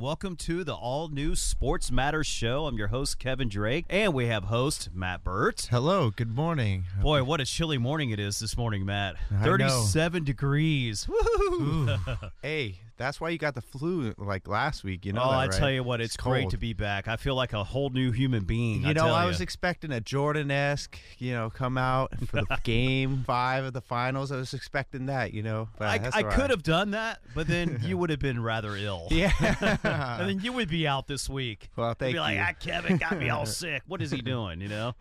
Welcome to the all new Sports Matters show. I'm your host, Kevin Drake, and we have host Matt Burt. Hello, good morning. Boy, what a chilly morning it is this morning, Matt. I know. 37 degrees. Woo! Hey, that's why you got the flu like last week. You know oh, that, I right? tell you what, it's, great cold. to be back. I feel like a whole new human being. You I know, I was expecting a Jordan esque, you know, come out for the game five of the finals. I was expecting that, you know. But I, I could have done that, but then you would have been rather ill. Yeah. and then you would be out this week. Well, You'd thank be like, ah, Kevin got me all sick. What is he doing? You know?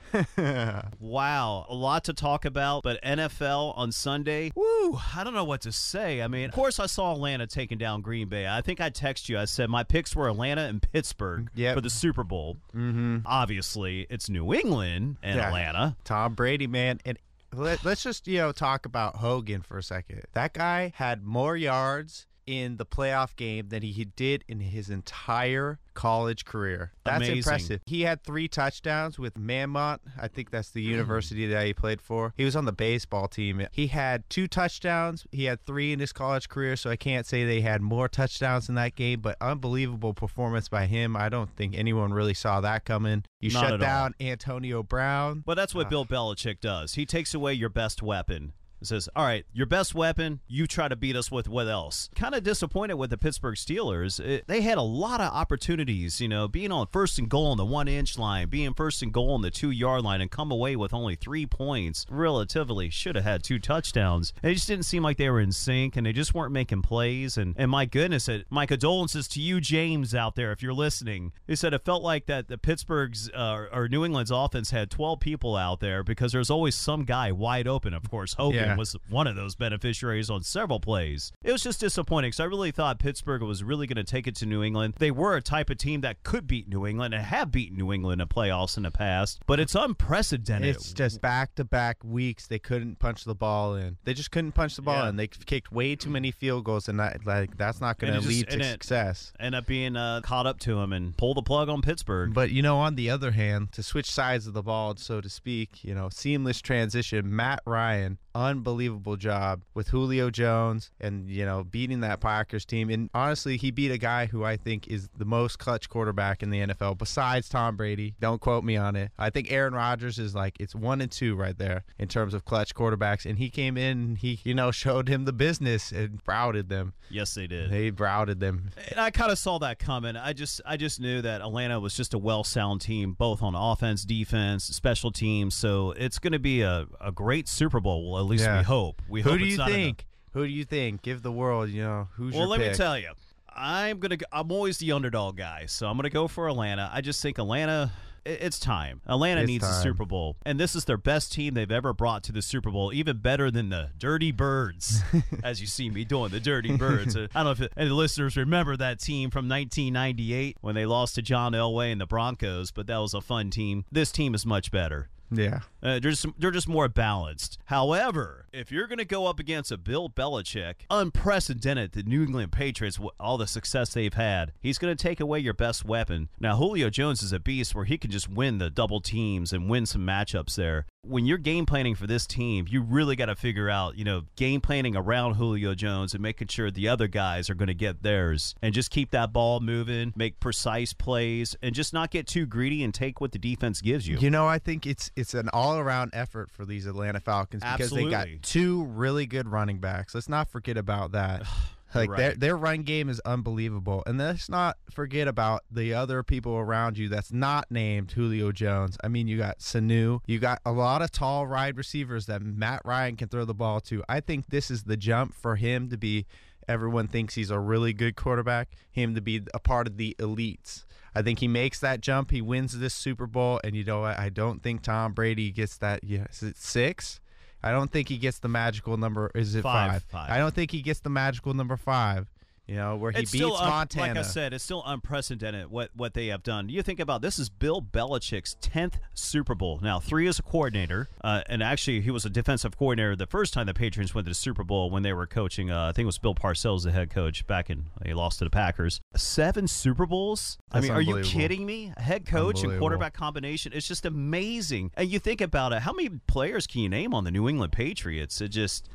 wow, a lot to talk about. But NFL on Sunday, woo, I don't know what to say. I mean, of course, I saw Atlanta taking down Green Bay. I think I text you. I said my picks were Atlanta and Pittsburgh Yep. for the Super Bowl. Mm-hmm. Obviously, it's New England and Yeah. Atlanta. Tom Brady, man, and let, let's just you know talk about Hogan for a second. That guy had more yards in the playoff game than he did in his entire college career. That's Amazing. impressive. He had three touchdowns with Monmouth. I think that's the hmm. university that he played for. He was on the baseball team. He had two touchdowns. He had three in his college career, so I can't say they had more touchdowns in that game, but unbelievable performance by him. I don't think anyone really saw that coming. You Not shut down Antonio Brown. But that's what uh, Bill Belichick does. He takes away your best weapon. He says, "All right, your best weapon. You try to beat us with what else?" Kind of disappointed with the Pittsburgh Steelers. It- they had a lot of opportunities, you know, being on first and goal on the one inch line, being first and goal on the two yard line, and come away with only three points. Relatively, should have had two touchdowns. It just didn't seem like they were in sync, and they just weren't making plays. And and my goodness, it, my condolences to you, James, out there, if you're listening. He said it felt like that the Pittsburgh's uh, or New England's offense had 12 people out there because there's always some guy wide open. Of course, Hogan Yeah. Was one of those beneficiaries on several plays. It was just disappointing because I really thought Pittsburgh was really going to take it to New England. They were a type of team that could beat New England and have beaten New England in playoffs in the past, but it's unprecedented. It's just back to back weeks they couldn't punch the ball in. They just couldn't punch the ball Yeah. in. They kicked way too many field goals, and that like that's not going to lead to success. End up being uh, caught up to him and pull the plug on Pittsburgh. But you know, on the other hand, to switch sides of the ball, so to speak, you know, seamless transition. Matt Ryan, unbelievable job with Julio Jones, and you know, beating that Packers team. And honestly, he beat a guy who I think is the most clutch quarterback in the NFL, besides Tom Brady. Don't quote me on it. I think Aaron Rodgers is like it's one and two right there in terms of clutch quarterbacks. And he came in, and he you know showed him the business and browted them. yes, they did. They browted them. And I kind of saw that coming. I just I just knew that Atlanta was just a well sound team, both on offense, defense, special teams. So it's going to be a, a great Super Bowl. Well, least Yeah. we hope. We Who hope do it's you not enough. think? Who do you think? Give the world, you know, who's Well, your let me pick? tell you, I'm gonna. go- I'm always the underdog guy, so I'm gonna go for Atlanta. I just think Atlanta. i- It's time. Atlanta It's needs a time. Super Bowl, and this is their best team they've ever brought to the Super Bowl, even better than the Dirty Birds, as you see me doing the Dirty Birds. Uh, I don't know if it, any listeners remember that team from 1998 when they lost to John Elway and the Broncos, but that was a fun team. This team is much better. Yeah. Uh, they're just they're just more balanced. However, if you're going to go up against a Bill Belichick, unprecedented, the New England Patriots, all the success they've had, he's going to take away your best weapon. Now, Julio Jones is a beast where he can just win the double teams and win some matchups there. When you're game planning for this team, you really got to figure out, you know, game planning around Julio Jones and making sure the other guys are going to get theirs and just keep that ball moving, make precise plays, and just not get too greedy and take what the defense gives you. You know, I think it's it's an all around effort for these Atlanta Falcons because they got two really good running backs. Let's not forget about that. Like Right. their their run game is unbelievable, and let's not forget about the other people around you that's not named Julio Jones. I mean, you got Sanu, you got a lot of tall wide receivers that Matt Ryan can throw the ball to. I think this is the jump for him to be. Everyone thinks he's a really good quarterback. Him to be a part of the elites. I think he makes that jump. He wins this Super Bowl, and you know what? I don't think Tom Brady gets that. Yeah, is it six? I don't think he gets the magical number. Is it Five. five? Five. I don't think he gets the magical number five. You know, where he it's beats still un- Montana. Like I said, it's still unprecedented what what they have done. You think about this is Bill Belichick's tenth Super Bowl. Now three as a coordinator, uh, and actually he was a defensive coordinator the first time the Patriots went to the Super Bowl when they were coaching. Uh, I think it was Bill Parcells, the head coach back in. They lost to the Packers. Seven Super Bowls. I mean, are you kidding me? Head coach and quarterback combination. It's just amazing. And you think about it. How many players can you name on the New England Patriots? It just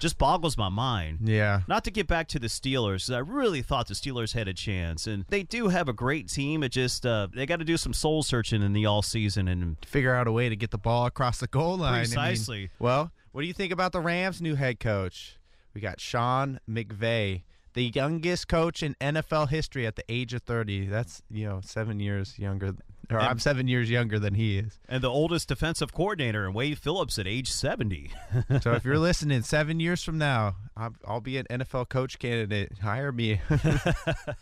just boggles my mind. yeah. Not to get back to the Steelers, I really thought the Steelers had a chance, and they do have a great team. It just uh, they got to do some soul searching in the all season and Figure out a way to get the ball across the goal line. I mean, Precisely. well, what do you think about the Rams' new head coach? We got Sean McVay, the youngest coach in NFL history at the age of 30. That's, you know, seven years younger. Or I'm seven years younger than he is. and the oldest defensive coordinator, and Wade Phillips at age seventy. So if you're listening, seven years from now, I'll, I'll be an NFL coach candidate. Hire me.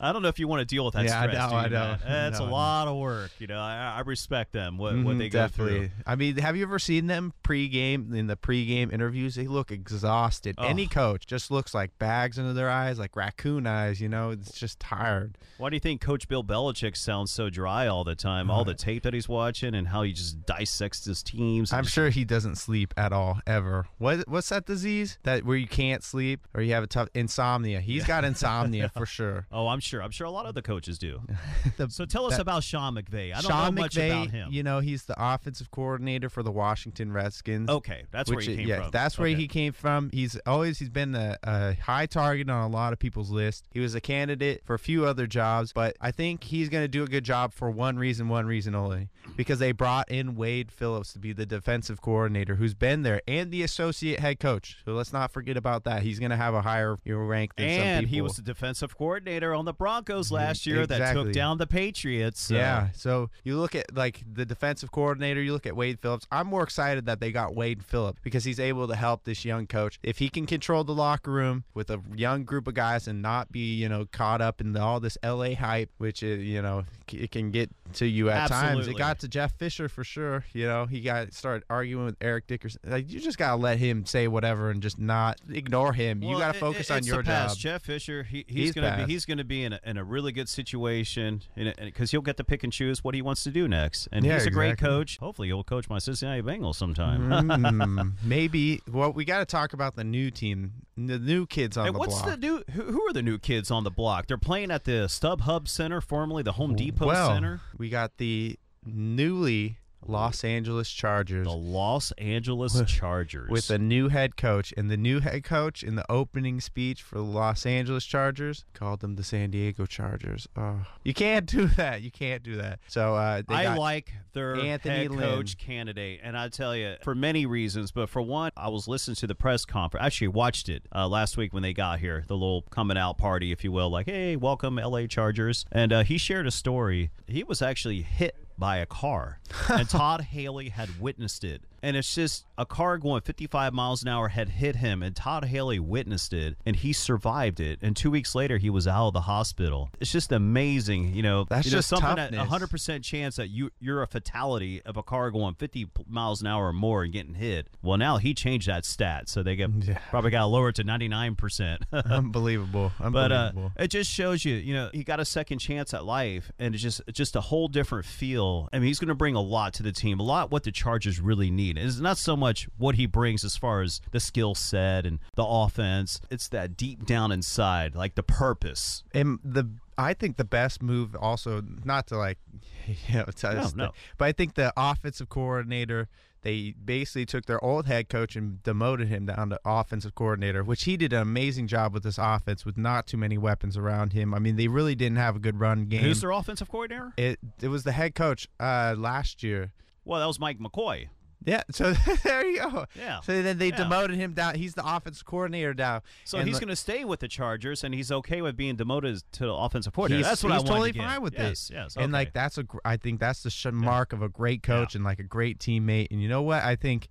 I don't know if you want to deal with that Yeah, I stress. know, do you, I know. That's No, a lot of work. You know, I, I respect them. What, what Mhm, they go definitely. through. I mean, have you ever seen them pregame in the pregame interviews? They look exhausted. Oh. Any coach just looks like bags under their eyes, like raccoon eyes. You know, it's just tired. Why do you think Coach Bill Belichick sounds so dry all the time? All the tape that he's watching and how he just dissects his teams. I'm sure he doesn't sleep at all ever. What what's that disease that where you can't sleep or you have a tough insomnia? He's got insomnia for sure. Oh, I'm sure. I'm sure a lot of the coaches do. The- So tell us that- about Sean McVay. I don't Sean know much McVay, about him. You know, he's the offensive coordinator for the Washington Redskins. okay, that's where he is- came yes, from. that's where Okay. he came from. He's always he's been a, a high target on a lot of people's list. He was a candidate for a few other jobs, but I think he's going to do a good job for one reason, one reason only, because they brought in Wade Phillips to be the defensive coordinator, who's been there and the associate head coach. So let's not forget about that. He's going to have a higher rank than some And he was the defensive coordinator on the Broncos mm-hmm. last year that took down the Patriots. so- Yeah. So you look at like the defensive coordinator, you look at Wade Phillips. I'm more excited that they got Wade Phillips because he's able to help this young coach. If he can control the locker room with a young group of guys and not be, you know, caught up in the, all this LA hype, which is, you know, it can get to you at times. It got to Jeff Fisher for sure. You know, he got started arguing with Eric Dickerson. Like, you just got to let him say whatever and just not ignore him. you got to focus it- on your job. Jeff Fisher, he, he's, He's gonna past. be he's gonna be in a, in a really good situation because he'll get to pick and choose what he wants to do next. And Yeah, he's a great exactly. coach. Hopefully, he'll coach my Cincinnati Bengals sometime. Mm, maybe. Well, we got to talk about the new team, the new kids on Hey, the what's block. the new? Who, who are the new kids on the block? They're playing at the StubHub Center, formerly the Home Depot well, Center. We got the newly Los Angeles Chargers The Los Angeles Chargers. with a new head coach, and the new head coach in the opening speech for the Los Angeles Chargers called them the San Diego Chargers. Oh, you can't do that. You can't do that. So uh, they I like their Anthony head Lynn. coach candidate, and I tell you, for many reasons. But for one, I was listening to the press conference. Actually, watched it uh, last week when they got here, the little coming out party, if you will. Like, hey, welcome, L.A. Chargers. And uh, he shared a story. He was actually hit by a car, and Todd Haley had witnessed it. And it's just a car going 55 miles an hour had hit him, and Todd Haley witnessed it, and he survived it. And two weeks later, he was out of the hospital. It's just amazing, you know. That's you know, just something that 100 percent chance that you you're a fatality of a car going 50 miles an hour or more and getting hit. Well, now he changed that stat, so they get Yeah. probably got lowered to 99 percent. unbelievable. But uh, Unbelievable. it just shows you, you know, he got a second chance at life, and it's just it's just a whole different feel. I mean, he's going to bring a lot to the team, a lot what the Chargers really need. It's not so much what he brings as far as the skill set and the offense. It's that deep down inside, like the purpose. And the I think the best move also not to like you know to No, no. but I think the offensive coordinator they basically took their old head coach and demoted him down to offensive coordinator, which he did an amazing job with this offense with not too many weapons around him. I mean, they really didn't have a good run game. Who's their offensive coordinator? it it was the head coach uh, last year. Well, that was Mike McCoy. Yeah, so there you go. Yeah. So then they Yeah. demoted him down. He's the offensive coordinator now. So And he's going to stay with the Chargers, and he's okay with being demoted to offensive coordinator. He's, that's what he's I totally to fine with yes, it. Yes, And like that's a, I think that's the mark of a great coach and like a great teammate. And you know what? I think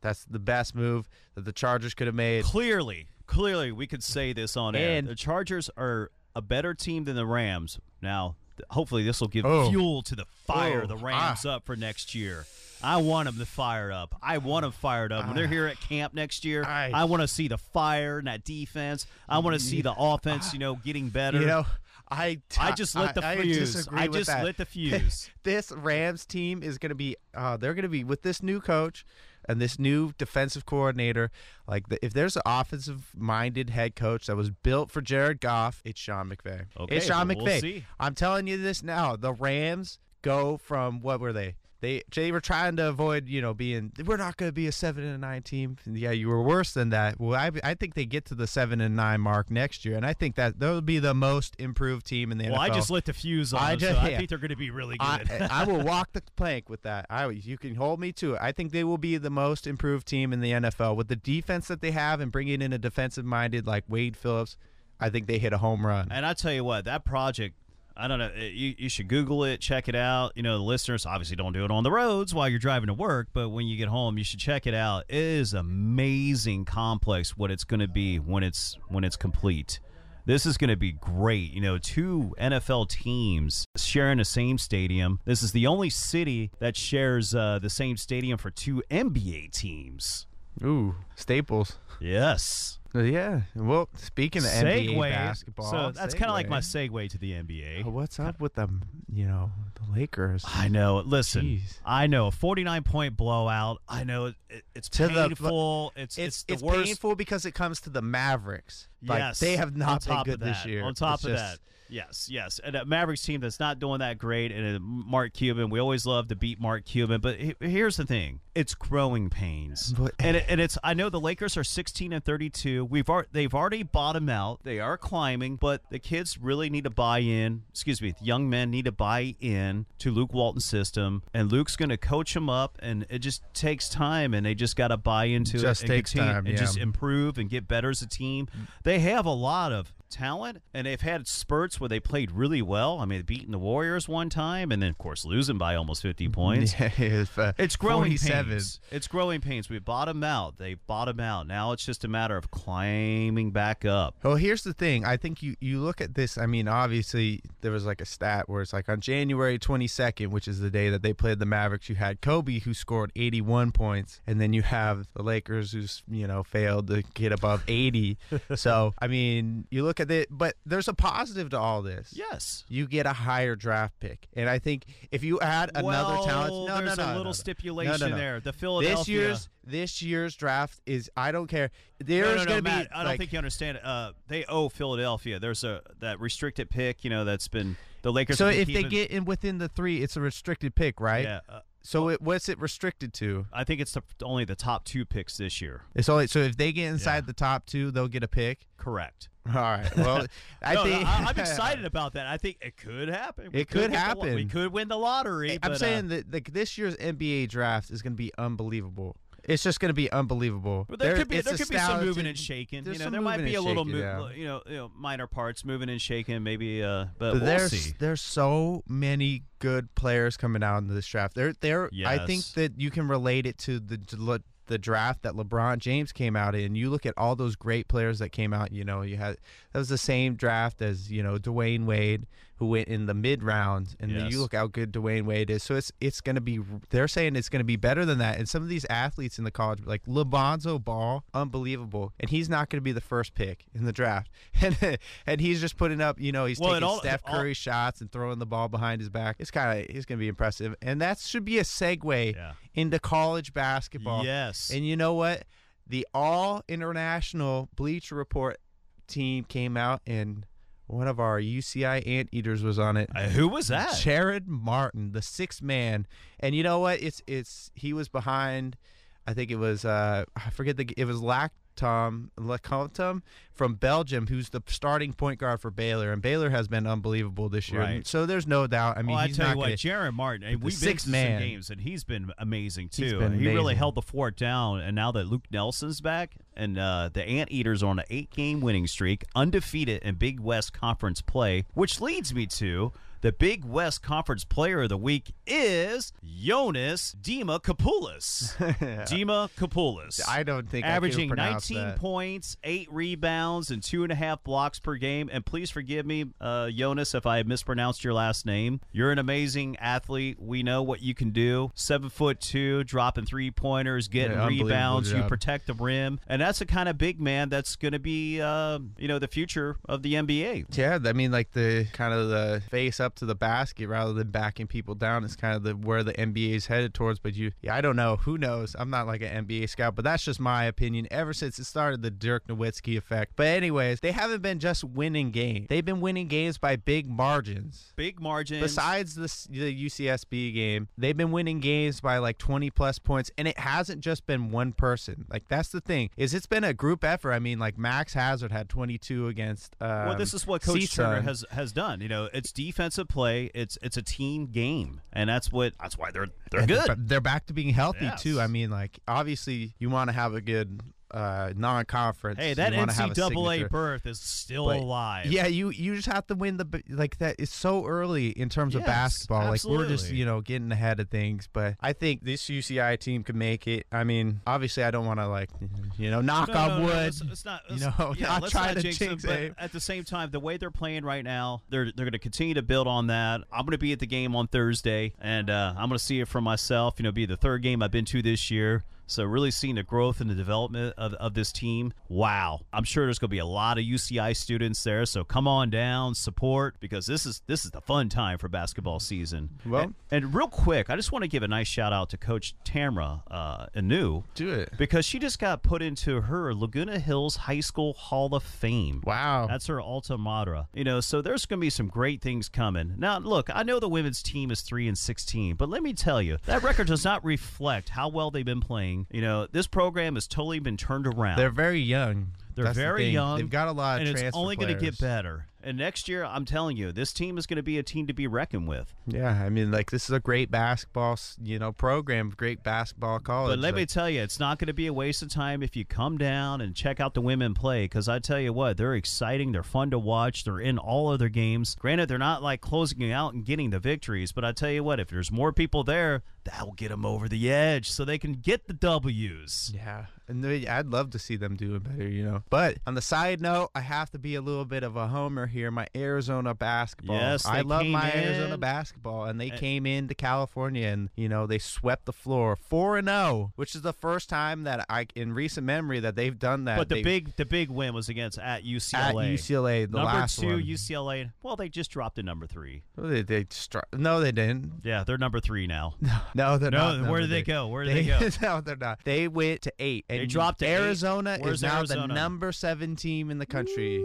that's the best move that the Chargers could have made. clearly, clearly, we could say this on air. The Chargers are a better team than the Rams. Now, hopefully, this will give Oh. fuel to the fire Oh, the Rams ah. up for next year. I want them to fire up. I want them fired up. When they're here at camp next year, I- I want to see the fire and that defense. I want to see the offense, you know, getting better. You know, I I just lit the I fuse. I with just that. lit the fuse. this Rams team is going to be uh, they're going to be with this new coach and this new defensive coordinator. Like the, if there's an offensive minded head coach that was built for Jared Goff, it's Sean McVay. Okay, it's Sean well, we'll McVay. see. I'm telling you this now. The Rams go from what were they? They they were trying to avoid you know being we're not going to be a seven and nine team. Yeah, you were worse than that. Well, I I think they get to the seven and nine mark next year, and I think that they'll be the most improved team in the well, NFL. I just lit the fuse on I them, just- so I yeah. think they're going to be really good. I, I will walk the plank with that. I you can hold me to it. I think they will be the most improved team in the NFL with the defense that they have and bringing in a defensive minded like Wade Phillips. I think they hit a home run. And I tell you what, that project, I don't know, eh, you, you should Google it, check it out. You know, the listeners obviously don't do it on the roads while you're driving to work, but when you get home, you should check it out. It is amazing complex what it's going to be when it's when it's complete. This is going to be great. You know, two NFL teams sharing the same stadium. This is the only city that shares uh, the same stadium for two NBA teams. Ooh, Staples. Yes. Uh, Yeah. Well, speaking of NBA basketball, So that's kind of like my segue. to the NBA. Oh, What's up with them? You know, the Lakers. I know. Listen, Jeez. I know. A 49 point blowout. I know it, it's To the- painful. it's It's it's it's, the worst. painful because it comes to the Mavericks. Like yes, they have not been good this year. On top It's of just- that, yes, yes, and a Mavericks team that's not doing that great, and Mark Cuban. We always love to beat Mark Cuban, but here's the thing: it's growing pains, But- and it, and it's. I know the Lakers are 16 and 32. We've ar- they've already bottomed out. They are climbing, but the kids really need to buy in. Excuse me, the young men need to buy in to Luke Walton's system, and Luke's going to coach them up, and it just takes time, and they just got to buy into Just it and takes continue- time, and just improve and get better as a team. They have a lot of talent, and they've had spurts where they played really well. I mean, beating the Warriors one time, and then of course losing by almost fifty points. Yeah, it's, uh, It's growing 47. pains. It's growing pains. We bottom out. They bottom out. Now it's just a matter of climbing back up. Well, here's the thing. I think you you look at this. I mean, obviously there was like a stat where it's like on January 22nd, which is the day that they played the Mavericks. You had Kobe who scored 81 points, and then you have the Lakers who's you know failed to get above 80. so I mean, you look at it, but there's a positive to all this. Yes. You get a higher draft pick, and I think if you add another well, talent, no, there's no, no, a little no. stipulation there. The Philadelphia. This year's this year's draft is I don't care. There's no, gonna be Matt, I don't like, think you understand. Uh, they owe Philadelphia. There's a that restricted pick. You know that's been the Lakers. so if they get in within the three, it's a restricted pick, right? yeah. Uh, So it, what's it restricted to? I think it's the, only the top two picks this year. It's only so if they get inside Yeah. the top two, they'll get a pick. Correct. All right. Well, I No, think I, am excited about that. I think it could happen. We It could the happen. we could win the lottery. I'm but, uh, saying that like this year's NBA draft is going to be unbelievable. It's just going to be unbelievable. But there, could be there could be some moving and shaking. You know, there might be a little, shaking, mo- yeah. you know, you know, minor parts moving and shaking. Maybe, uh, but, But we'll there's see. there's so many good players coming out in this draft. There there I think that you can relate it to the the draft that LeBron James came out in. You look at all those great players that came out. You know, you had that was the same draft as you know Dwyane Wade, who went in the mid rounds, and Yes. you look how good Dwyane Wade is. So it's it's going to be. They're saying it's going to be better than that. And some of these athletes in the college, like LeBonzo Ball, unbelievable, and he's not going to be the first pick in the draft. And and he's just putting up. You know, he's Well, taking all- Steph all- Curry shots and throwing the ball behind his back. It's kind of he's going to be impressive, and that should be a segue Yeah. into college basketball. Yes. And you know what? The All International Bleacher Report team came out, and one of our UCI anteaters was on it. Uh, who was that? Jaron Martin, the sixth man, and you know what? It's it's he was behind. I think it was uh I forget the it was Lactom Lacomtum from Belgium, who's the starting point guard for Baylor, and Baylor has been unbelievable this year. Right. So there's no doubt. I mean, well, I tell you what, Jaron Martin, we've been to sixth some man. games, and he's been amazing too. Been He really held the fort down, and now that Luke Nelson's back, and uh, the Anteaters are on an eight-game winning streak, undefeated in Big West Conference play, which leads me to. The Big West Conference Player of the Week is Jonas Dima Kapoulis. Dima Kapoulis. I don't think averaging 19 that. points, eight rebounds, and two and a half blocks per game. And please forgive me, uh, Jonas, if I mispronounced your last name. You're an amazing athlete. We know what you can do. Seven foot two, dropping three pointers, getting Yeah, rebounds. You protect the rim, and that's the kind of big man that's going to be, uh, you know, the future of the NBA. Yeah, I mean, like the kind of the face up to the basket rather than backing people down is kind of the where the NBA is headed towards. But you, yeah, I don't know. Who knows? I'm not like an NBA scout, but that's just my opinion. Ever since it started, the Dirk Nowitzki effect. But anyways, they haven't been just winning games. They've been winning games by big margins. Big margins. Besides the the UCSB game, they've been winning games by like 20 plus points, and it hasn't just been one person. Like that's the thing is it's been a group effort. I mean, like Max Hazzard had 22 against. Um, well, this is what Coach Turner has has done. You know, it's defensive play. It's it's a team game, and that's what that's why they're they're And good. they're- back to being healthy Yes. too. I mean, like obviously you want to have a good uh, non-conference. Hey, that you wanna have a NCAA berth is still But, alive. Yeah, you you just have to win the like that. It's so early in terms of Yes, basketball. Like we're just you know getting ahead of things. But I think this UCI team could make it. I mean, obviously I don't want to like you know knock No, on no, no, wood. it's, it's not. you know, yeah, not let's try not to jinx, jinx it, but it. at the same time, the way they're playing right now, they're they're going to continue to build on that. I'm going to be at the game on Thursday, and uh, I'm going to see it for myself. You know, be the third game I've been to this year. So really seeing the growth and the development of, of this team. Wow. I'm sure there's going to be a lot of UCI students there. So come on down, support because this is this is the fun time for basketball season. Well- and, and real quick, I just want to give a nice shout out to Coach Tamra uh, Anu Do it. because she just got put into her Laguna Hills High School Hall of Fame. Wow. That's her alta mater. You know, so there's going to be some great things coming. Now, look, I know the women's team is 3 and 16, but let me tell you, that record does not reflect how well they've been playing. You know, this program has totally been turned around. They're very young. They're That's very thing. young. They've got a lot of and it's only going to get better. And next year, I'm telling you, this team is going to be a team to be reckoned with. Yeah, I mean, like this is a great basketball, you know, program, great basketball college. But let me tell you, it's not going to be a waste of time if you come down and check out the women play. Because I tell you what, they're exciting. They're fun to watch. They're in all of their games. Granted, they're not like closing out and getting the victories. But I tell you what, if there's more people there, that will get them over the edge, so they can get the W's. Yeah, and they, I'd love to see them doing better, you know. But on the side note, I have to be a little bit of a homer here. My Arizona basketball. Yes, I love my in. Arizona basketball, and they And- came into California, and you know they swept the floor, four and zero, which is the first time that I in recent memory that they've done that. But the They- big, the big win was against at UCLA. at UCLA. The number last two, one. UCLA. Well, they just dropped to number three. Oh, they, they str- no, they didn't. Yeah, they're number three now. No, no they're No, not. where did they go? Where did they go? no, they're not. They went to eight. They dropped to eight? Arizona Where's is now Arizona? the number seven team in the country.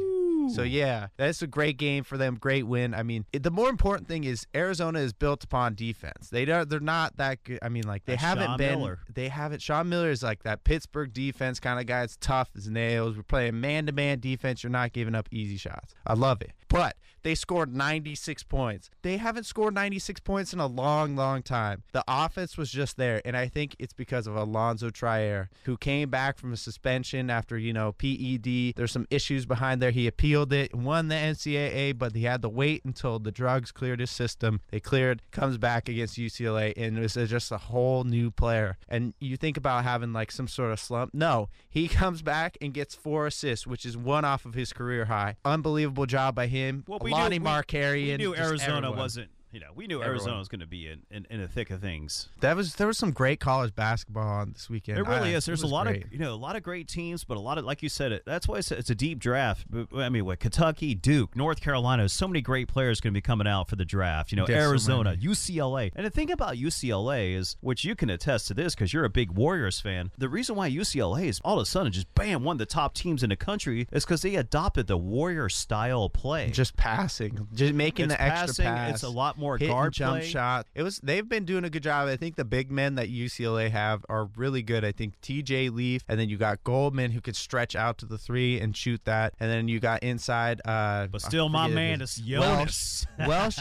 So yeah, that's a great game for them. Great win. I mean, it, the more important thing is Arizona is built upon defense. They don't. They're not that good. I mean, like they That's haven't Sean been. Miller. They haven't. Sean Miller is like that Pittsburgh defense kind of guy. It's tough as nails. We're playing man to man defense. You're not giving up easy shots. I love it. But they scored 96 points. They haven't scored 96 points in a long, long time. The offense was just there, and I think it's because of Allonzo Trier, who came back from a suspension after you know PED. There's some issues behind there. He appealed it, won the NCAA, but he had to wait until the drugs cleared his system. They cleared, comes back against UCLA, and it was just a whole new player. And you think about having like some sort of slump. No, he comes back and gets four assists, which is one off of his career high. Unbelievable job by him. Well, we Lonnie knew, we- Markarian. We knew Arizona everyone. wasn't. You know, we knew Everyone. Arizona was going to be in, in, in the thick of things. That was there was some great college basketball on this weekend. It really I- is. There's a lot great. of you know a lot of great teams, but a lot of like you said it. That's why it's a, it's a deep draft. I mean, what Kentucky, Duke, North Carolina, so many great players going to be coming out for the draft. You know, There's Arizona, many. UCLA, and the thing about UCLA is, which you can attest to this because you're a big Warriors fan. The reason why UCLA is all of a sudden just bam one of the top teams in the country is because they adopted the Warrior style play. just passing, just making It's the extra passing, pass. it's a lot more hitting guard jump play. shot. It was they've been doing a good job. I think the big men that UCLA have are really good. I think TJ Leaf, and then you got Goldman who could stretch out to the three and shoot that, and then you got inside. Uh, but still, my man is Jonas. Welsh.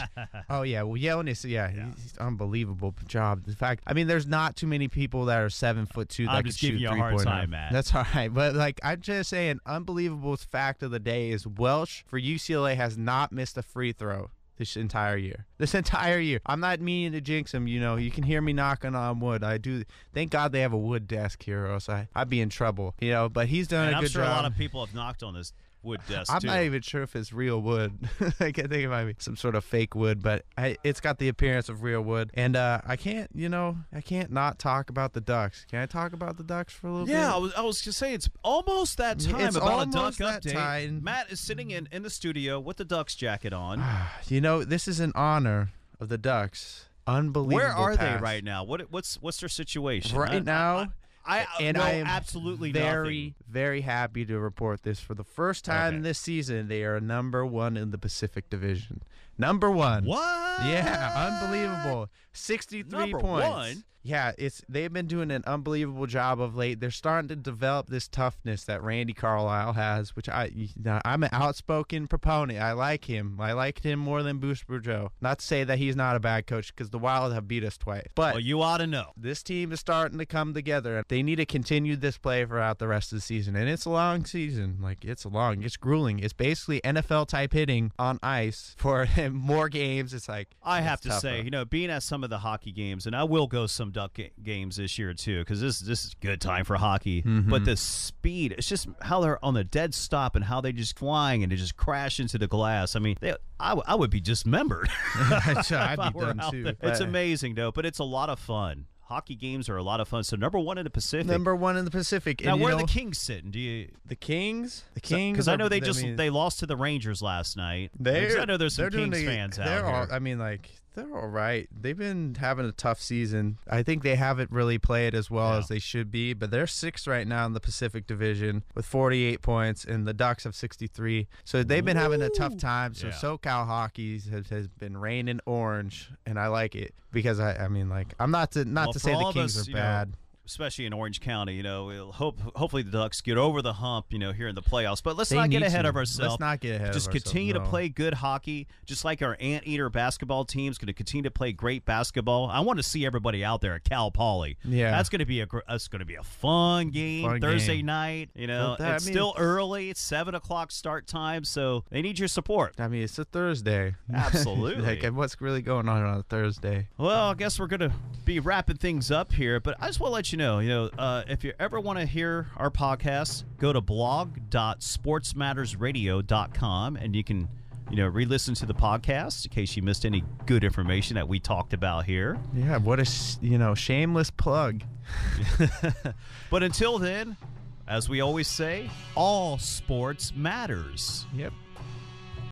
Oh yeah, well Jonas, yeah, he's unbelievable job. In fact, I mean, there's not too many people that are seven foot two that I'm giving shoot you a hard 3.0. time, Matt. That's all right, but like I'm just saying, unbelievable fact of the day is Welsh for UCLA has not missed a free throw. This entire year, this entire year. I'm not meaning to jinx him. You know, you can hear me knocking on wood. I do. Thank God they have a wood desk here, or else I, I'd be in trouble. You know, but he's done And a I'm good sure job. a lot of people have knocked on this wood desk. I'm too. not even sure if it's real wood. I think it might be some sort of fake wood, but I, it's got the appearance of real wood. And uh, I can't, you know, I can't not talk about the Ducks. Can I talk about the Ducks for a little bit? Yeah, I was, I was gonna say it's almost that time It's about a duck update. time. Matt is sitting in, in the studio with the Ducks jacket on. You know, this is in honor of the Ducks. Unbelievable. Where are they right now? What what's what's their situation? Right I- now, I, I, uh, and know I am absolutely very, very happy to report this for the first time Okay. this season. They are number one in the Pacific Division. Number one. nothing. What? Yeah, unbelievable. 63 Number points. one? Yeah, it's they've been doing an unbelievable job of late. They're starting to develop this toughness that Randy Carlyle has, which I you know, I'm an outspoken proponent. I like him. I liked him more than Boost Joe. Not to say that he's not a bad coach because the Wild have beat us twice. But Well, you ought to know. this team is starting to come together. They need to continue this play throughout the rest of the season. And it's a long season. Like, it's long. It's grueling. It's basically NFL type hitting on ice for more games. It's like. I it's have to say, you know, being at some of the hockey games, and I will go some Duck ga- games this year too, because this this is a good time for hockey. Mm-hmm. But the speed, it's just how they're on the dead stop and how they just flying and they just crash into the glass. I mean, they, I, w- I would be dismembered. I'd be done too. there. It's amazing though, but it's a lot of fun. Hockey games are a lot of fun. So number one in the Pacific. Number one in the Pacific. now and where are the Kings sitting? Do you? the Kings? The Kings. Because I know they just they lost to the Rangers last night. They're, I know there's some Kings the- fans out they're here. I mean, like they're all right. They've been having a tough season. I think they haven't really played as well as they should be, but they're sixth right now in the Pacific Division with 48 points, and the Ducks have 63. So they've been having a tough time. So Yeah. SoCal hockey has, has been raining orange, and I like it because I, I mean, like I'm not to not Well, to say the Kings us, are you know, bad. Especially in Orange County. You know, we'll hope hopefully the Ducks get over the hump. You know, here in the playoffs. But let's They not get ahead to. of ourselves. Let's not get ahead. Just of ourselves, Just continue to play good hockey, just like our anteater basketball team's going to continue to play great basketball. I want to see everybody out there at Cal Poly. Yeah. that's going to be a that's going to be a fun game Fun Thursday game. night. You know, that- I it's mean- still early. It's seven o'clock start time, so they need your support. I mean, it's a Thursday. Absolutely. like, what's really going on on a Thursday? Well, I guess we're gonna be wrapping things up here, but I just want to let you know, you know, uh, if you ever want to hear our podcast, go to blog.sportsmattersradio.com and you can, you know, re-listen to the podcast in case you missed any good information that we talked about here. Yeah, what a sh- you know shameless plug. But until then, as we always say, all sports matters. Yep.